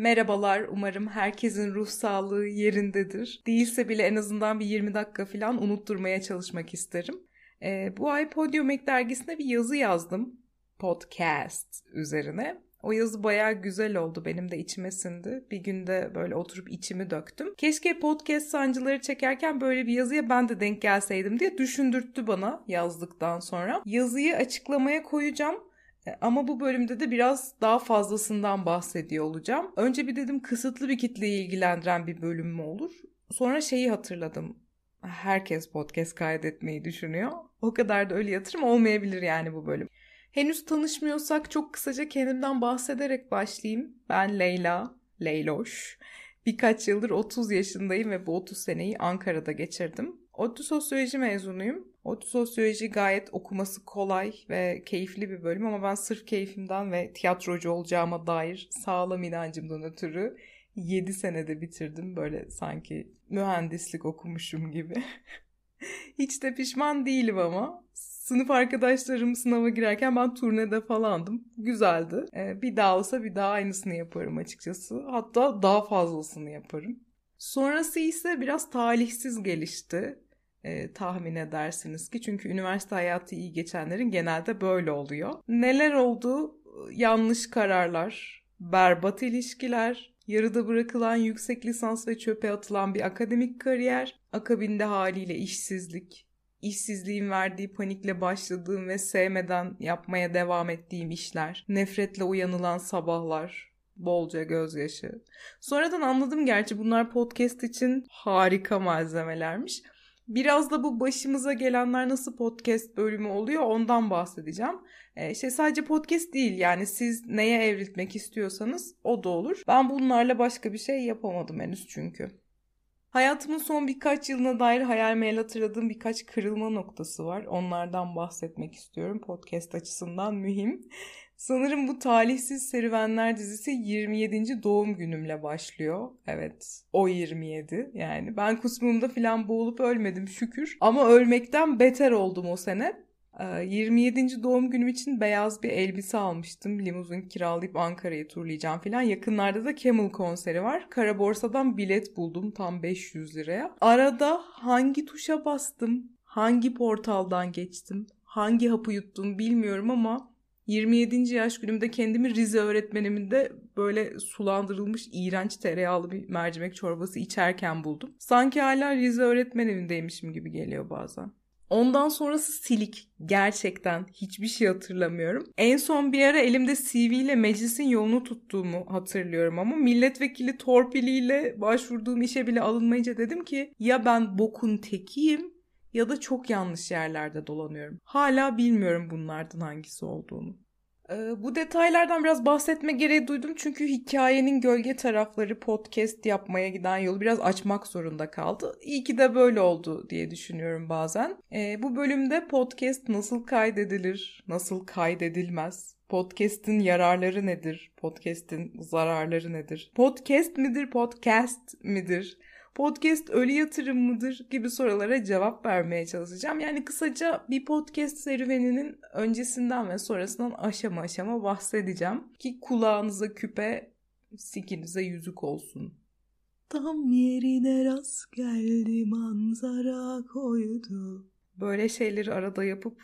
Merhabalar, umarım herkesin ruh sağlığı yerindedir. Değilse bile en azından bir 20 dakika falan unutturmaya çalışmak isterim. Ee, bu ay Podium Ek dergisine bir yazı yazdım. Podcast üzerine. O yazı bayağı güzel oldu. Benim de içime sindi. Bir günde böyle oturup içimi döktüm. Keşke podcast sancıları çekerken böyle bir yazıya ben de denk gelseydim diye düşündürttü bana yazdıktan sonra. Yazıyı açıklamaya koyacağım. E, ama bu bölümde de biraz daha fazlasından bahsediyor olacağım. Önce bir dedim kısıtlı bir kitleyi ilgilendiren bir bölüm mü olur? Sonra şeyi hatırladım. Herkes podcast kaydetmeyi düşünüyor. O kadar da öyle yatırım olmayabilir yani bu bölüm. Henüz tanışmıyorsak çok kısaca kendimden bahsederek başlayayım. Ben Leyla, Leyloş. Birkaç yıldır 30 yaşındayım ve bu 30 seneyi Ankara'da geçirdim. ODTÜ Sosyoloji mezunuyum. ODTÜ Sosyoloji gayet okuması kolay ve keyifli bir bölüm ama ben sırf keyfimden ve tiyatrocu olacağıma dair sağlam inancımdan ötürü 7 senede bitirdim. Böyle sanki mühendislik okumuşum gibi. Hiç de pişman değilim ama. Sınıf arkadaşlarım sınava girerken ben turnede falandım. Güzeldi. Ee, bir daha olsa bir daha aynısını yaparım açıkçası. Hatta daha fazlasını yaparım. Sonrası ise biraz talihsiz gelişti. Ee, tahmin edersiniz ki çünkü üniversite hayatı iyi geçenlerin genelde böyle oluyor. Neler oldu? Yanlış kararlar, berbat ilişkiler, yarıda bırakılan yüksek lisans ve çöpe atılan bir akademik kariyer, akabinde haliyle işsizlik, işsizliğin verdiği panikle başladığım ve sevmeden yapmaya devam ettiğim işler, nefretle uyanılan sabahlar, bolca gözyaşı. Sonradan anladım gerçi bunlar podcast için harika malzemelermiş. Biraz da bu başımıza gelenler nasıl podcast bölümü oluyor ondan bahsedeceğim. Ee, şey sadece podcast değil yani siz neye evrilmek istiyorsanız o da olur. Ben bunlarla başka bir şey yapamadım henüz çünkü. Hayatımın son birkaç yılına dair hayal meyil hatırladığım birkaç kırılma noktası var. Onlardan bahsetmek istiyorum. Podcast açısından mühim. Sanırım bu talihsiz serüvenler dizisi 27. doğum günümle başlıyor. Evet o 27 yani. Ben kusmumda falan boğulup ölmedim şükür. Ama ölmekten beter oldum o sene. 27. Ee, doğum günüm için beyaz bir elbise almıştım. Limuzin kiralayıp Ankara'yı turlayacağım falan. Yakınlarda da Camel konseri var. Kara borsadan bilet buldum tam 500 liraya. Arada hangi tuşa bastım, hangi portaldan geçtim, hangi hapı yuttum bilmiyorum ama 27. yaş günümde kendimi Rize öğretmenimin de böyle sulandırılmış iğrenç tereyağlı bir mercimek çorbası içerken buldum. Sanki hala Rize öğretmenimindeymişim gibi geliyor bazen. Ondan sonrası silik. Gerçekten hiçbir şey hatırlamıyorum. En son bir ara elimde CV ile meclisin yolunu tuttuğumu hatırlıyorum ama milletvekili torpiliyle başvurduğum işe bile alınmayınca dedim ki ya ben bokun tekiyim ya da çok yanlış yerlerde dolanıyorum. Hala bilmiyorum bunlardan hangisi olduğunu. Ee, bu detaylardan biraz bahsetme gereği duydum çünkü hikayenin gölge tarafları podcast yapmaya giden yolu biraz açmak zorunda kaldı. İyi ki de böyle oldu diye düşünüyorum bazen. Ee, bu bölümde podcast nasıl kaydedilir, nasıl kaydedilmez, Podcast'in yararları nedir? Podcast'in zararları nedir? Podcast midir, podcast midir? Podcast ölü yatırım mıdır gibi sorulara cevap vermeye çalışacağım. Yani kısaca bir podcast serüveninin öncesinden ve sonrasından aşama aşama bahsedeceğim. Ki kulağınıza küpe, sikinize yüzük olsun. Tam yerine rast geldi manzara koydu. Böyle şeyleri arada yapıp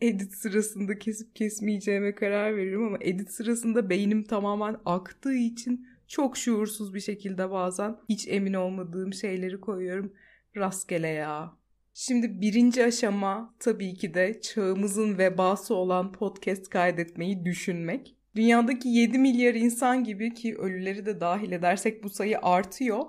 edit sırasında kesip kesmeyeceğime karar veririm ama edit sırasında beynim tamamen aktığı için çok şuursuz bir şekilde bazen hiç emin olmadığım şeyleri koyuyorum rastgele ya. Şimdi birinci aşama tabii ki de çağımızın vebası olan podcast kaydetmeyi düşünmek. Dünyadaki 7 milyar insan gibi ki ölüleri de dahil edersek bu sayı artıyor.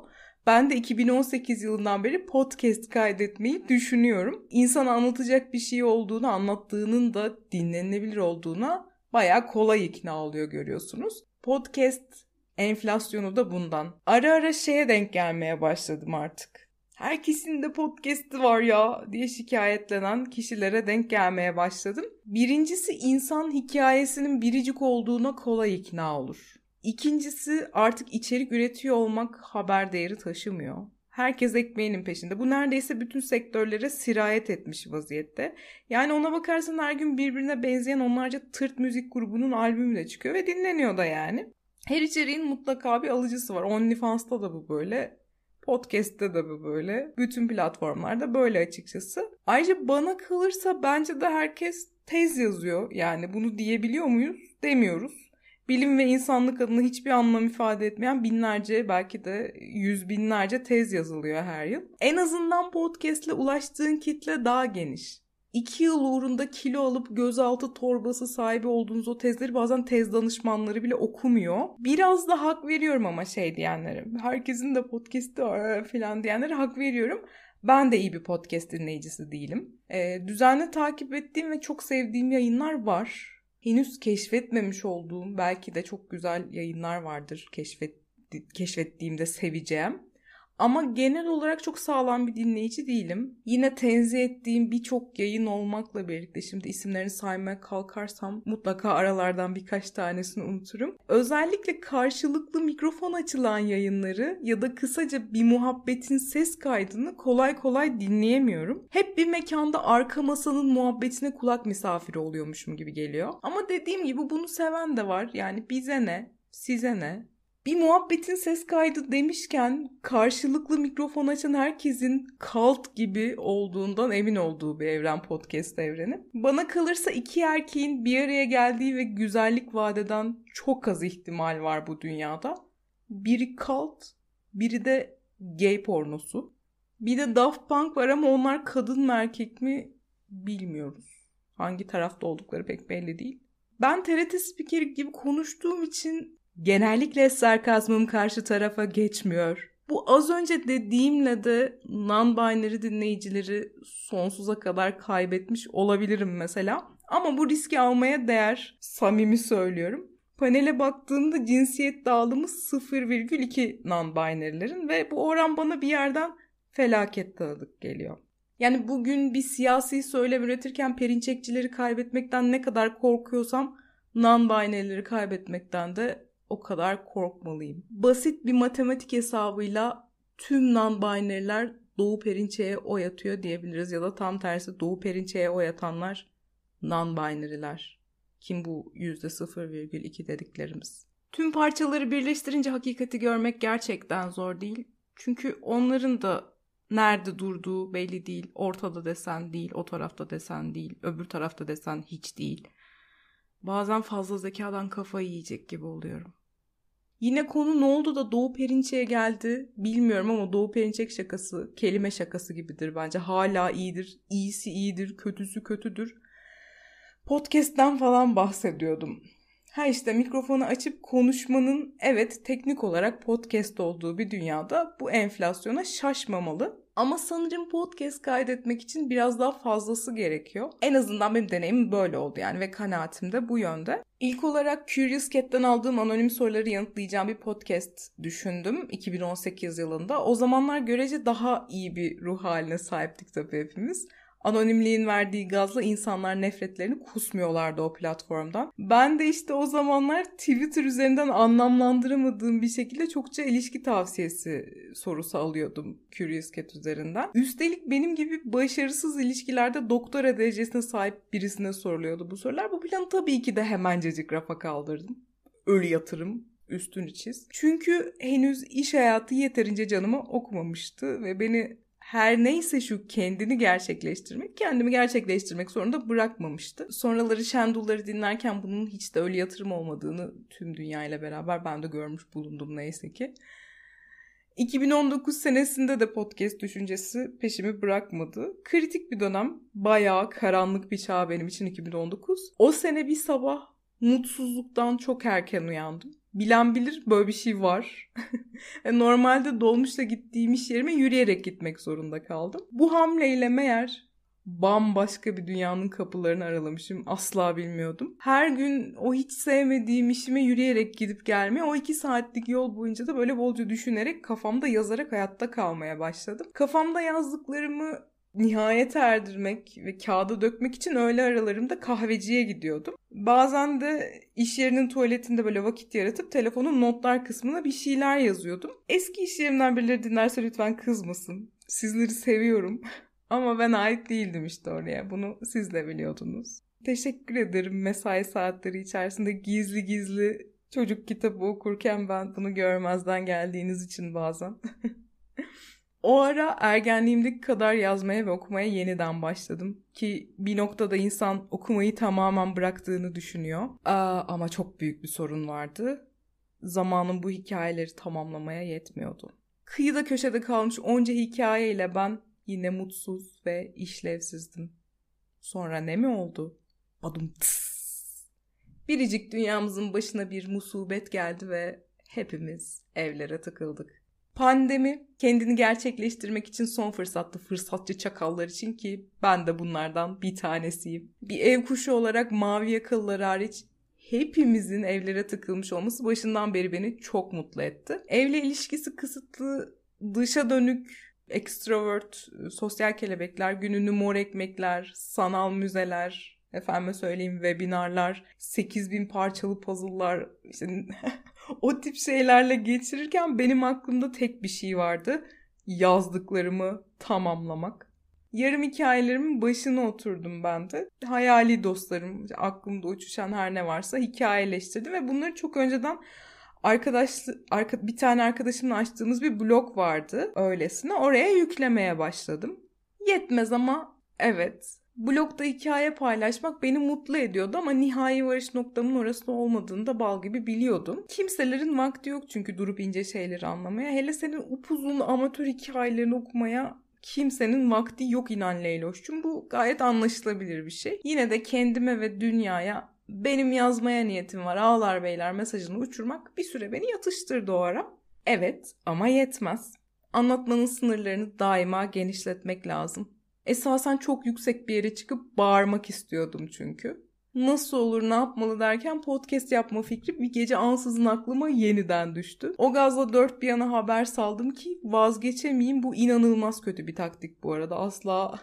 Ben de 2018 yılından beri podcast kaydetmeyi düşünüyorum. İnsan anlatacak bir şey olduğunu, anlattığının da dinlenilebilir olduğuna baya kolay ikna oluyor görüyorsunuz. Podcast Enflasyonu da bundan. Ara ara şeye denk gelmeye başladım artık. Herkesin de podcast'i var ya diye şikayetlenen kişilere denk gelmeye başladım. Birincisi insan hikayesinin biricik olduğuna kolay ikna olur. İkincisi artık içerik üretiyor olmak haber değeri taşımıyor. Herkes ekmeğinin peşinde. Bu neredeyse bütün sektörlere sirayet etmiş vaziyette. Yani ona bakarsan her gün birbirine benzeyen onlarca tırt müzik grubunun albümü de çıkıyor ve dinleniyor da yani. Her içeriğin mutlaka bir alıcısı var. OnlyFans'ta da bu böyle. Podcast'te de bu böyle. Bütün platformlarda böyle açıkçası. Ayrıca bana kalırsa bence de herkes tez yazıyor. Yani bunu diyebiliyor muyuz? Demiyoruz. Bilim ve insanlık adına hiçbir anlam ifade etmeyen binlerce belki de yüz binlerce tez yazılıyor her yıl. En azından podcastle ulaştığın kitle daha geniş. İki yıl uğrunda kilo alıp gözaltı torbası sahibi olduğunuz o tezleri bazen tez danışmanları bile okumuyor. Biraz da hak veriyorum ama şey diyenlere. Herkesin de podcast'i falan diyenlere hak veriyorum. Ben de iyi bir podcast dinleyicisi değilim. Ee, düzenli takip ettiğim ve çok sevdiğim yayınlar var. Henüz keşfetmemiş olduğum belki de çok güzel yayınlar vardır keşfet, keşfettiğimde seveceğim. Ama genel olarak çok sağlam bir dinleyici değilim. Yine tenzih ettiğim birçok yayın olmakla birlikte şimdi isimlerini saymaya kalkarsam mutlaka aralardan birkaç tanesini unuturum. Özellikle karşılıklı mikrofon açılan yayınları ya da kısaca bir muhabbetin ses kaydını kolay kolay dinleyemiyorum. Hep bir mekanda arka masanın muhabbetine kulak misafiri oluyormuşum gibi geliyor. Ama dediğim gibi bunu seven de var. Yani bize ne, size ne, bir muhabbetin ses kaydı demişken karşılıklı mikrofon açan herkesin kalt gibi olduğundan emin olduğu bir evren podcast evreni. Bana kalırsa iki erkeğin bir araya geldiği ve güzellik vadeden çok az ihtimal var bu dünyada. Biri kalt, biri de gay pornosu. Bir de Daft Punk var ama onlar kadın mı erkek mi bilmiyoruz. Hangi tarafta oldukları pek belli değil. Ben TRT spikeri gibi konuştuğum için Genellikle sarkazmım karşı tarafa geçmiyor. Bu az önce dediğimle de non-binary dinleyicileri sonsuza kadar kaybetmiş olabilirim mesela. Ama bu riski almaya değer. Samimi söylüyorum. Panele baktığımda cinsiyet dağılımı 0,2 non-binary'lerin ve bu oran bana bir yerden felaket tanıdık geliyor. Yani bugün bir siyasi söylem üretirken perinçekçileri kaybetmekten ne kadar korkuyorsam non-binary'leri kaybetmekten de o kadar korkmalıyım. Basit bir matematik hesabıyla tüm non-binary'ler Doğu Perinçe'ye oy atıyor diyebiliriz ya da tam tersi Doğu Perinçe'ye oy atanlar non-binary'ler. Kim bu %0,2 dediklerimiz. Tüm parçaları birleştirince hakikati görmek gerçekten zor değil. Çünkü onların da nerede durduğu belli değil. Ortada desen değil, o tarafta desen değil, öbür tarafta desen hiç değil. Bazen fazla zekadan kafayı yiyecek gibi oluyorum. Yine konu ne oldu da Doğu Perinçek'e geldi bilmiyorum ama Doğu Perinçek şakası kelime şakası gibidir bence. Hala iyidir, iyisi iyidir, kötüsü kötüdür. Podcast'ten falan bahsediyordum. Ha işte mikrofonu açıp konuşmanın evet teknik olarak podcast olduğu bir dünyada bu enflasyona şaşmamalı. Ama sanırım podcast kaydetmek için biraz daha fazlası gerekiyor. En azından benim deneyimim böyle oldu yani ve kanaatim de bu yönde. İlk olarak Curious Cat'ten aldığım anonim soruları yanıtlayacağım bir podcast düşündüm 2018 yılında. O zamanlar görece daha iyi bir ruh haline sahiptik tabii hepimiz anonimliğin verdiği gazla insanlar nefretlerini kusmuyorlardı o platformdan. Ben de işte o zamanlar Twitter üzerinden anlamlandıramadığım bir şekilde çokça ilişki tavsiyesi sorusu alıyordum Curious Cat üzerinden. Üstelik benim gibi başarısız ilişkilerde doktora derecesine sahip birisine soruluyordu bu sorular. Bu planı tabii ki de hemencecik rafa kaldırdım. Ölü yatırım üstünü çiz. Çünkü henüz iş hayatı yeterince canımı okumamıştı ve beni her neyse şu kendini gerçekleştirmek, kendimi gerçekleştirmek zorunda bırakmamıştı. Sonraları Şendulları dinlerken bunun hiç de öyle yatırım olmadığını tüm dünya ile beraber ben de görmüş bulundum neyse ki. 2019 senesinde de podcast düşüncesi peşimi bırakmadı. Kritik bir dönem. Bayağı karanlık bir çağ benim için 2019. O sene bir sabah mutsuzluktan çok erken uyandım. Bilen bilir böyle bir şey var. E, normalde dolmuşla gittiğim iş yerime yürüyerek gitmek zorunda kaldım. Bu hamleyle meğer bambaşka bir dünyanın kapılarını aralamışım. Asla bilmiyordum. Her gün o hiç sevmediğim işime yürüyerek gidip gelmeye o iki saatlik yol boyunca da böyle bolca düşünerek kafamda yazarak hayatta kalmaya başladım. Kafamda yazdıklarımı nihayete erdirmek ve kağıda dökmek için öğle aralarımda kahveciye gidiyordum. Bazen de iş yerinin tuvaletinde böyle vakit yaratıp telefonun notlar kısmına bir şeyler yazıyordum. Eski iş yerimden birileri dinlerse lütfen kızmasın. Sizleri seviyorum. Ama ben ait değildim işte oraya. Bunu siz de biliyordunuz. Teşekkür ederim mesai saatleri içerisinde gizli gizli Çocuk kitabı okurken ben bunu görmezden geldiğiniz için bazen. o ara ergenliğimdeki kadar yazmaya ve okumaya yeniden başladım. Ki bir noktada insan okumayı tamamen bıraktığını düşünüyor. Aa, ama çok büyük bir sorun vardı. Zamanın bu hikayeleri tamamlamaya yetmiyordu. Kıyıda köşede kalmış onca hikayeyle ben yine mutsuz ve işlevsizdim. Sonra ne mi oldu? Adım tıs. Biricik dünyamızın başına bir musibet geldi ve hepimiz evlere tıkıldık. Pandemi kendini gerçekleştirmek için son fırsattı fırsatçı çakallar için ki ben de bunlardan bir tanesiyim. Bir ev kuşu olarak mavi yakalılar hariç hepimizin evlere tıkılmış olması başından beri beni çok mutlu etti. Evle ilişkisi kısıtlı, dışa dönük, extrovert, sosyal kelebekler, gününü mor ekmekler, sanal müzeler, efendime söyleyeyim webinarlar, 8000 parçalı puzzle'lar, işte o tip şeylerle geçirirken benim aklımda tek bir şey vardı. Yazdıklarımı tamamlamak. Yarım hikayelerimin başına oturdum ben de. Hayali dostlarım, aklımda uçuşan her ne varsa hikayeleştirdim ve bunları çok önceden arkadaş arka, bir tane arkadaşımla açtığımız bir blog vardı öylesine. Oraya yüklemeye başladım. Yetmez ama evet blogda hikaye paylaşmak beni mutlu ediyordu ama nihai varış noktamın orası olmadığını da bal gibi biliyordum. Kimselerin vakti yok çünkü durup ince şeyleri anlamaya. Hele senin upuzun amatör hikayelerini okumaya kimsenin vakti yok inan Leyloş'cum. Bu gayet anlaşılabilir bir şey. Yine de kendime ve dünyaya benim yazmaya niyetim var ağlar beyler mesajını uçurmak bir süre beni yatıştırdı o ara. Evet ama yetmez. Anlatmanın sınırlarını daima genişletmek lazım. Esasen çok yüksek bir yere çıkıp bağırmak istiyordum çünkü. Nasıl olur ne yapmalı derken podcast yapma fikri bir gece ansızın aklıma yeniden düştü. O gazla dört bir yana haber saldım ki vazgeçemeyeyim. Bu inanılmaz kötü bir taktik bu arada. Asla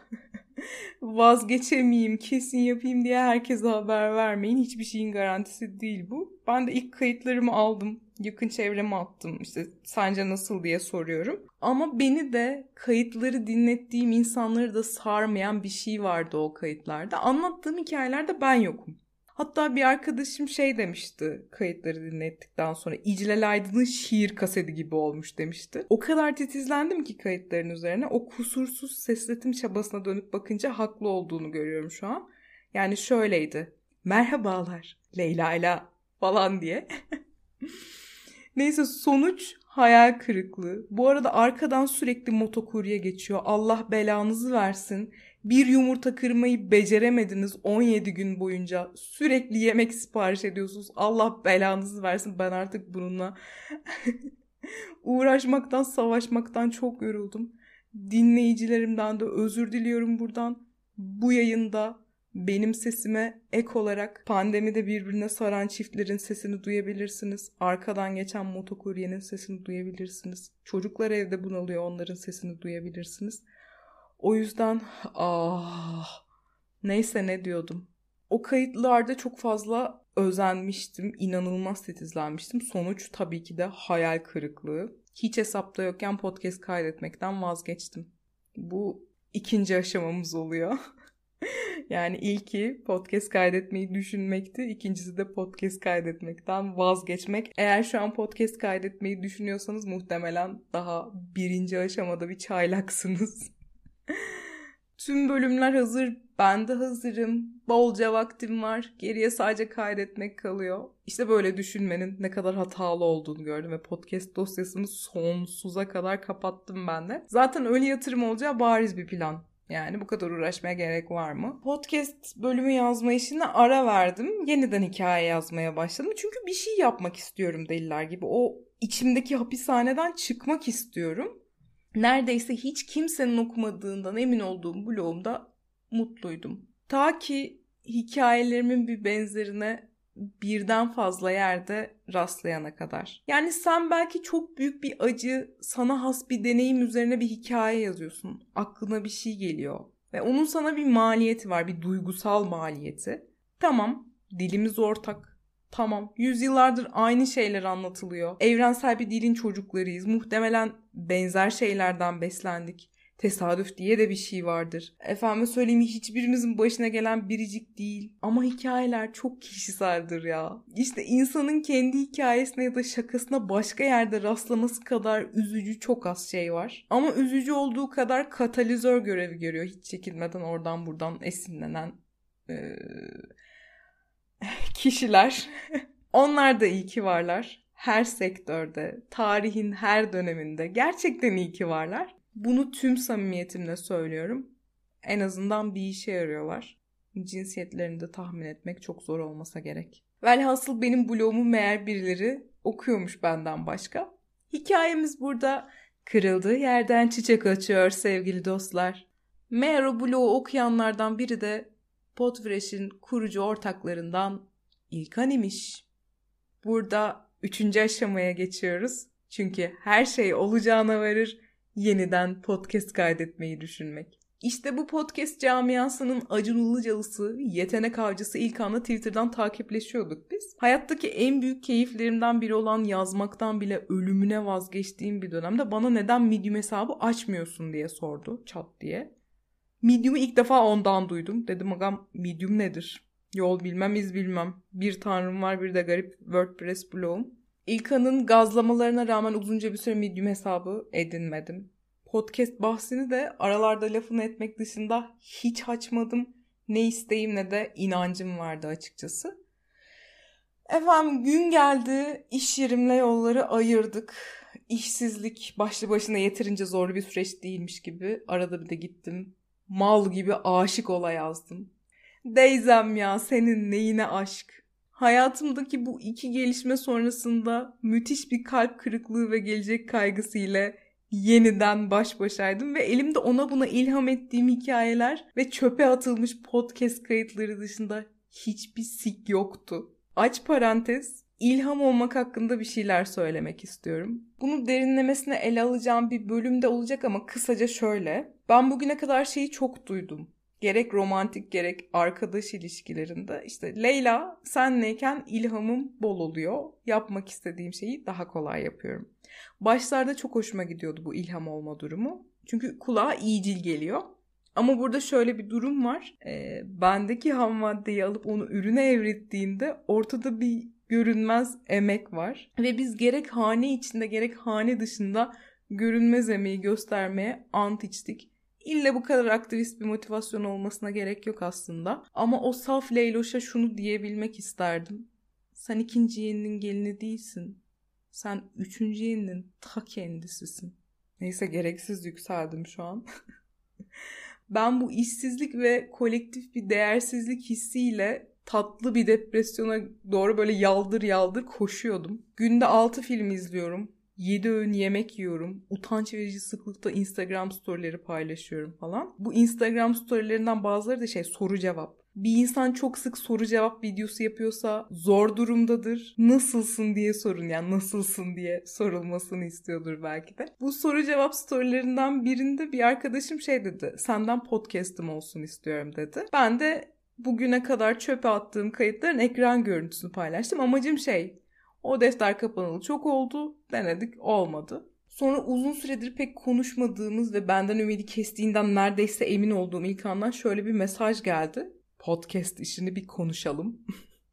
vazgeçemeyeyim, kesin yapayım diye herkese haber vermeyin. Hiçbir şeyin garantisi değil bu. Ben de ilk kayıtlarımı aldım. Yakın çevreme attım. İşte sence nasıl diye soruyorum. Ama beni de kayıtları dinlettiğim insanları da sarmayan bir şey vardı o kayıtlarda. Anlattığım hikayelerde ben yokum. Hatta bir arkadaşım şey demişti kayıtları dinlettikten sonra İclal Aydın'ın şiir kaseti gibi olmuş demişti. O kadar titizlendim ki kayıtların üzerine o kusursuz sesletim çabasına dönüp bakınca haklı olduğunu görüyorum şu an. Yani şöyleydi. Merhabalar Leyla ile falan diye. Neyse sonuç hayal kırıklığı. Bu arada arkadan sürekli motokurye geçiyor. Allah belanızı versin. Bir yumurta kırmayı beceremediniz 17 gün boyunca. Sürekli yemek sipariş ediyorsunuz. Allah belanızı versin. Ben artık bununla uğraşmaktan, savaşmaktan çok yoruldum. Dinleyicilerimden de özür diliyorum buradan. Bu yayında benim sesime ek olarak pandemide birbirine saran çiftlerin sesini duyabilirsiniz. Arkadan geçen motokuryenin sesini duyabilirsiniz. Çocuklar evde bunalıyor onların sesini duyabilirsiniz. O yüzden ah neyse ne diyordum. O kayıtlarda çok fazla özenmiştim. inanılmaz titizlenmiştim. Sonuç tabii ki de hayal kırıklığı. Hiç hesapta yokken podcast kaydetmekten vazgeçtim. Bu ikinci aşamamız oluyor. yani ilki podcast kaydetmeyi düşünmekti. İkincisi de podcast kaydetmekten vazgeçmek. Eğer şu an podcast kaydetmeyi düşünüyorsanız muhtemelen daha birinci aşamada bir çaylaksınız. Tüm bölümler hazır. Ben de hazırım. Bolca vaktim var. Geriye sadece kaydetmek kalıyor. İşte böyle düşünmenin ne kadar hatalı olduğunu gördüm ve podcast dosyasını sonsuza kadar kapattım ben de. Zaten öyle yatırım olacağı bariz bir plan. Yani bu kadar uğraşmaya gerek var mı? Podcast bölümü yazma işine ara verdim. Yeniden hikaye yazmaya başladım. Çünkü bir şey yapmak istiyorum deliler gibi. O içimdeki hapishaneden çıkmak istiyorum neredeyse hiç kimsenin okumadığından emin olduğum blogumda mutluydum. Ta ki hikayelerimin bir benzerine birden fazla yerde rastlayana kadar. Yani sen belki çok büyük bir acı, sana has bir deneyim üzerine bir hikaye yazıyorsun. Aklına bir şey geliyor ve onun sana bir maliyeti var, bir duygusal maliyeti. Tamam, dilimiz ortak, Tamam. Yüzyıllardır aynı şeyler anlatılıyor. Evrensel bir dilin çocuklarıyız. Muhtemelen benzer şeylerden beslendik. Tesadüf diye de bir şey vardır. Efendim söyleyeyim hiçbirimizin başına gelen biricik değil. Ama hikayeler çok kişiseldir ya. İşte insanın kendi hikayesine ya da şakasına başka yerde rastlaması kadar üzücü çok az şey var. Ama üzücü olduğu kadar katalizör görevi görüyor. Hiç çekilmeden oradan buradan esinlenen ee, kişiler. Onlar da iyi ki varlar. Her sektörde, tarihin her döneminde gerçekten iyi ki varlar. Bunu tüm samimiyetimle söylüyorum. En azından bir işe yarıyorlar. Cinsiyetlerini de tahmin etmek çok zor olmasa gerek. Velhasıl benim blogumu meğer birileri okuyormuş benden başka. Hikayemiz burada kırıldığı yerden çiçek açıyor sevgili dostlar. Meğer o blogu okuyanlardan biri de Podfresh'in kurucu ortaklarından İlkan imiş. Burada üçüncü aşamaya geçiyoruz. Çünkü her şey olacağına varır yeniden podcast kaydetmeyi düşünmek. İşte bu podcast camiasının Acun Ilıcalısı, yetenek avcısı İlkan'la Twitter'dan takipleşiyorduk biz. Hayattaki en büyük keyiflerimden biri olan yazmaktan bile ölümüne vazgeçtiğim bir dönemde bana neden Medium hesabı açmıyorsun diye sordu çat diye. Medium'u ilk defa ondan duydum. Dedim agam Medium nedir? Yol bilmem iz bilmem. Bir tanrım var bir de garip WordPress blogum. İlkan'ın gazlamalarına rağmen uzunca bir süre Medium hesabı edinmedim. Podcast bahsini de aralarda lafını etmek dışında hiç açmadım. Ne isteğim ne de inancım vardı açıkçası. Efendim gün geldi, iş yerimle yolları ayırdık. İşsizlik başlı başına yeterince zorlu bir süreç değilmiş gibi arada bir de gittim. Mal gibi aşık ola yazdım. Deyzem ya senin neyine aşk. Hayatımdaki bu iki gelişme sonrasında müthiş bir kalp kırıklığı ve gelecek kaygısı ile yeniden baş başaydım ve elimde ona buna ilham ettiğim hikayeler ve çöpe atılmış podcast kayıtları dışında hiçbir sik yoktu. Aç parantez, ilham olmak hakkında bir şeyler söylemek istiyorum. Bunu derinlemesine ele alacağım bir bölümde olacak ama kısaca şöyle. Ben bugüne kadar şeyi çok duydum gerek romantik gerek arkadaş ilişkilerinde işte Leyla senleyken ilhamım bol oluyor. Yapmak istediğim şeyi daha kolay yapıyorum. Başlarda çok hoşuma gidiyordu bu ilham olma durumu. Çünkü kulağa iyicil geliyor. Ama burada şöyle bir durum var. E, bendeki ham maddeyi alıp onu ürüne evrittiğinde ortada bir görünmez emek var. Ve biz gerek hane içinde gerek hane dışında görünmez emeği göstermeye ant içtik. İlle bu kadar aktivist bir motivasyon olmasına gerek yok aslında. Ama o saf Leyloş'a şunu diyebilmek isterdim. Sen ikinci yeninin gelini değilsin. Sen üçüncü yeninin ta kendisisin. Neyse gereksiz yükseldim şu an. ben bu işsizlik ve kolektif bir değersizlik hissiyle tatlı bir depresyona doğru böyle yaldır yaldır koşuyordum. Günde 6 film izliyorum. 7 öğün yemek yiyorum. Utanç verici sıklıkta Instagram storyleri paylaşıyorum falan. Bu Instagram storylerinden bazıları da şey soru cevap. Bir insan çok sık soru cevap videosu yapıyorsa zor durumdadır. Nasılsın diye sorun yani nasılsın diye sorulmasını istiyordur belki de. Bu soru cevap storylerinden birinde bir arkadaşım şey dedi. Senden podcast'ım olsun istiyorum dedi. Ben de bugüne kadar çöpe attığım kayıtların ekran görüntüsünü paylaştım. Amacım şey o defter kapanalı çok oldu. Denedik olmadı. Sonra uzun süredir pek konuşmadığımız ve benden ümidi kestiğinden neredeyse emin olduğum ilk andan şöyle bir mesaj geldi. Podcast işini bir konuşalım.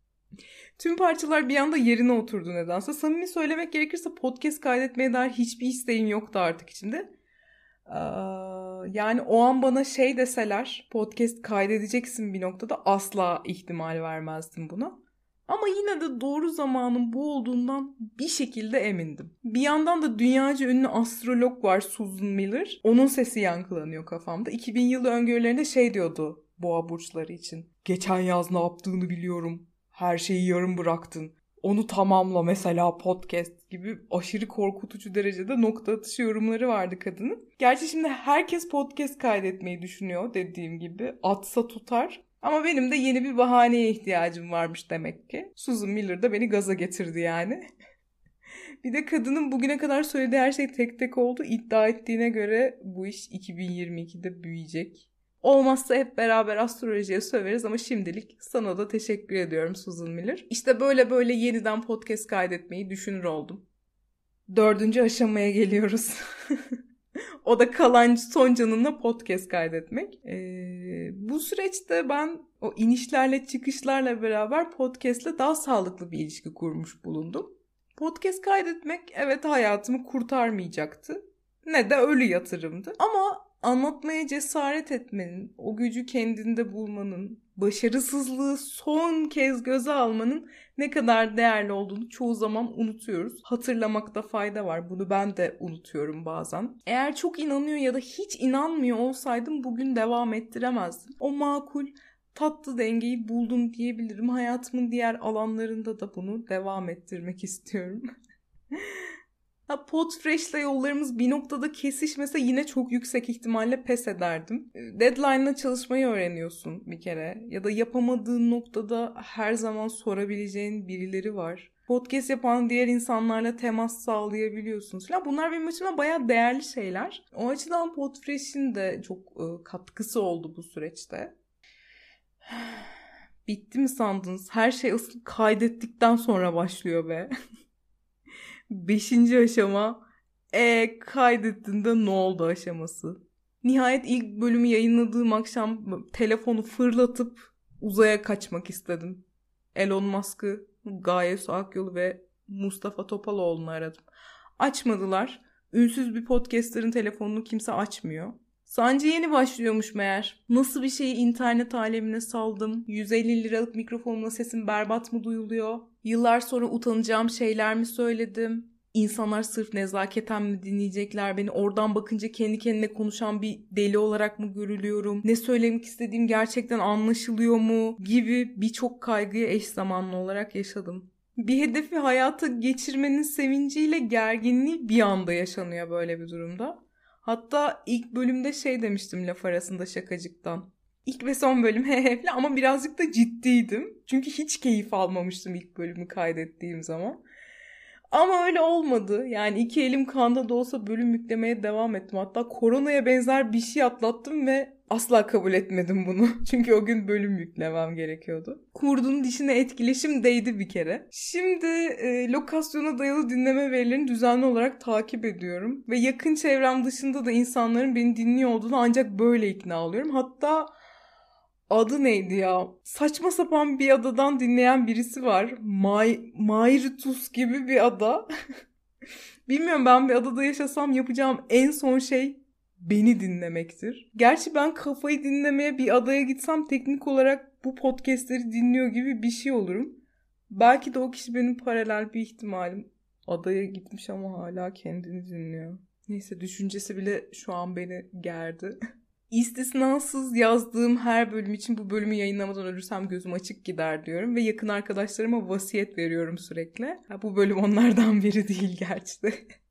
Tüm parçalar bir anda yerine oturdu nedense. Samimi söylemek gerekirse podcast kaydetmeye dair hiçbir isteğim yoktu artık içimde. Ee, yani o an bana şey deseler podcast kaydedeceksin bir noktada asla ihtimal vermezdim buna. Ama yine de doğru zamanın bu olduğundan bir şekilde emindim. Bir yandan da dünyaca ünlü astrolog var Susan Miller. Onun sesi yankılanıyor kafamda. 2000 yılı öngörülerinde şey diyordu boğa burçları için. Geçen yaz ne yaptığını biliyorum. Her şeyi yarım bıraktın. Onu tamamla mesela podcast gibi aşırı korkutucu derecede nokta atışı yorumları vardı kadının. Gerçi şimdi herkes podcast kaydetmeyi düşünüyor dediğim gibi. Atsa tutar. Ama benim de yeni bir bahaneye ihtiyacım varmış demek ki. Susan Miller da beni gaza getirdi yani. bir de kadının bugüne kadar söylediği her şey tek tek oldu. İddia ettiğine göre bu iş 2022'de büyüyecek. Olmazsa hep beraber astrolojiye söveriz ama şimdilik sana da teşekkür ediyorum Susan Miller. İşte böyle böyle yeniden podcast kaydetmeyi düşünür oldum. Dördüncü aşamaya geliyoruz. O da kalan son canına podcast kaydetmek. Ee, bu süreçte ben o inişlerle çıkışlarla beraber podcastle daha sağlıklı bir ilişki kurmuş bulundum. Podcast kaydetmek evet hayatımı kurtarmayacaktı. Ne de ölü yatırımdı. Ama anlatmaya cesaret etmenin, o gücü kendinde bulmanın, başarısızlığı son kez göze almanın ne kadar değerli olduğunu çoğu zaman unutuyoruz. Hatırlamakta fayda var. Bunu ben de unutuyorum bazen. Eğer çok inanıyor ya da hiç inanmıyor olsaydım bugün devam ettiremezdim. O makul tatlı dengeyi buldum diyebilirim. Hayatımın diğer alanlarında da bunu devam ettirmek istiyorum. Ha, Podfresh'le yollarımız bir noktada kesişmese yine çok yüksek ihtimalle pes ederdim. Deadline'la çalışmayı öğreniyorsun bir kere. Ya da yapamadığın noktada her zaman sorabileceğin birileri var. Podcast yapan diğer insanlarla temas sağlayabiliyorsunuz falan. Bunlar benim açımdan bayağı değerli şeyler. O açıdan Podfresh'in de çok e, katkısı oldu bu süreçte. Bitti mi sandınız? Her şey asıl kaydettikten sonra başlıyor be. Beşinci aşama e kaydettiğinde ne oldu aşaması. Nihayet ilk bölümü yayınladığım akşam telefonu fırlatıp uzaya kaçmak istedim. Elon Musk'ı, Gaye Su ve Mustafa Topaloğlu'nu aradım. Açmadılar. Ünsüz bir podcaster'ın telefonunu kimse açmıyor. Sancı yeni başlıyormuş meğer. Nasıl bir şeyi internet alemine saldım? 150 liralık mikrofonla sesim berbat mı duyuluyor? Yıllar sonra utanacağım şeyler mi söyledim? İnsanlar sırf nezaketen mi dinleyecekler beni? Oradan bakınca kendi kendine konuşan bir deli olarak mı görülüyorum? Ne söylemek istediğim gerçekten anlaşılıyor mu? Gibi birçok kaygıyı eş zamanlı olarak yaşadım. Bir hedefi hayata geçirmenin sevinciyle gerginliği bir anda yaşanıyor böyle bir durumda. Hatta ilk bölümde şey demiştim laf arasında şakacıktan. İlk ve son bölüm he ama birazcık da ciddiydim. Çünkü hiç keyif almamıştım ilk bölümü kaydettiğim zaman. Ama öyle olmadı. Yani iki elim kanda da olsa bölüm yüklemeye devam ettim. Hatta koronaya benzer bir şey atlattım ve asla kabul etmedim bunu. Çünkü o gün bölüm yüklemem gerekiyordu. Kurdun dişine etkileşim değdi bir kere. Şimdi e, lokasyona dayalı dinleme verilerini düzenli olarak takip ediyorum. Ve yakın çevrem dışında da insanların beni dinliyor olduğunu ancak böyle ikna oluyorum. Hatta adı neydi ya? Saçma sapan bir adadan dinleyen birisi var. May Mayrtus gibi bir ada. Bilmiyorum ben bir adada yaşasam yapacağım en son şey beni dinlemektir. Gerçi ben kafayı dinlemeye bir adaya gitsem teknik olarak bu podcastleri dinliyor gibi bir şey olurum. Belki de o kişi benim paralel bir ihtimalim. Adaya gitmiş ama hala kendini dinliyor. Neyse düşüncesi bile şu an beni gerdi. İstisnasız yazdığım her bölüm için bu bölümü yayınlamadan ölürsem gözüm açık gider diyorum ve yakın arkadaşlarıma vasiyet veriyorum sürekli. Ha, bu bölüm onlardan biri değil gerçi de.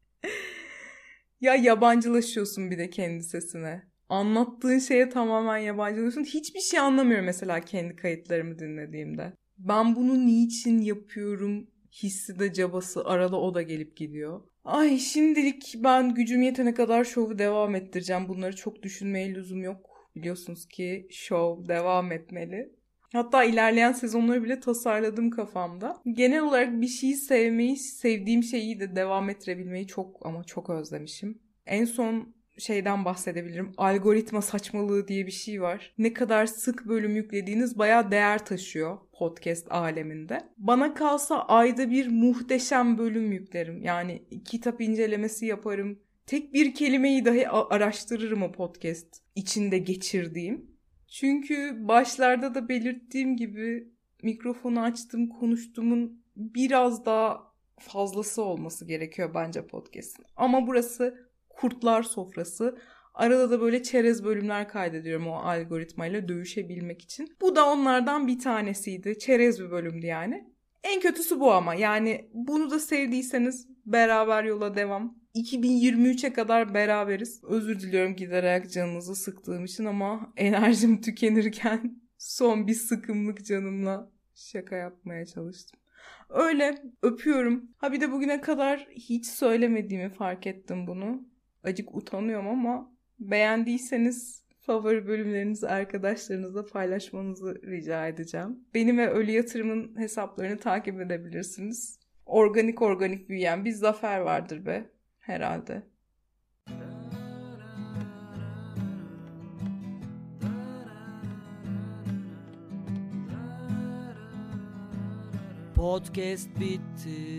ya yabancılaşıyorsun bir de kendi sesine. Anlattığın şeye tamamen yabancılaşıyorsun. Hiçbir şey anlamıyorum mesela kendi kayıtlarımı dinlediğimde. Ben bunu niçin yapıyorum hissi de cabası arada o da gelip gidiyor. Ay şimdilik ben gücüm yetene kadar şovu devam ettireceğim. Bunları çok düşünmeye lüzum yok. Biliyorsunuz ki şov devam etmeli. Hatta ilerleyen sezonları bile tasarladım kafamda. Genel olarak bir şeyi sevmeyi, sevdiğim şeyi de devam ettirebilmeyi çok ama çok özlemişim. En son şeyden bahsedebilirim. Algoritma saçmalığı diye bir şey var. Ne kadar sık bölüm yüklediğiniz bayağı değer taşıyor podcast aleminde. Bana kalsa ayda bir muhteşem bölüm yüklerim. Yani kitap incelemesi yaparım. Tek bir kelimeyi dahi araştırırım o podcast içinde geçirdiğim. Çünkü başlarda da belirttiğim gibi mikrofonu açtım, konuştuğumun biraz daha fazlası olması gerekiyor bence podcast'in. Ama burası kurtlar sofrası. Arada da böyle çerez bölümler kaydediyorum o algoritmayla dövüşebilmek için. Bu da onlardan bir tanesiydi. Çerez bir bölümdü yani. En kötüsü bu ama yani bunu da sevdiyseniz beraber yola devam. 2023'e kadar beraberiz. Özür diliyorum giderek canınızı sıktığım için ama enerjim tükenirken son bir sıkımlık canımla şaka yapmaya çalıştım. Öyle öpüyorum. Ha bir de bugüne kadar hiç söylemediğimi fark ettim bunu acık utanıyorum ama beğendiyseniz favori bölümlerinizi arkadaşlarınızla paylaşmanızı rica edeceğim. Benim ve Ölü Yatırım'ın hesaplarını takip edebilirsiniz. Organik organik büyüyen bir zafer vardır be herhalde. Podcast bitti.